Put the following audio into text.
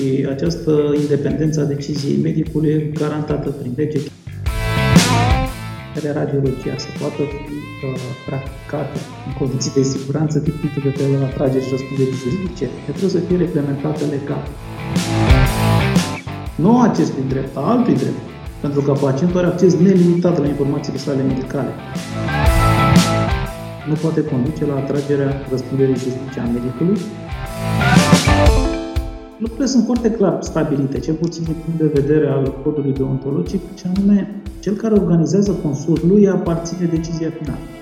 și această independență a deciziei medicului e garantată prin lege care radiologia să poată fi uh, practicată în condiții de siguranță din punctul de vedere al atragerii și răspunderii juridice, trebuie să fie reglementată legal. Nu acestui drept, a altui drept, pentru că pacientul are acces nelimitat la informațiile sale medicale. Nu poate conduce la atragerea răspunderii juridice a medicului. Lucrurile sunt foarte clar stabilite, cel puțin din punct de vedere al codului deontologic, ce anume cel care organizează consultul lui aparține decizia finală.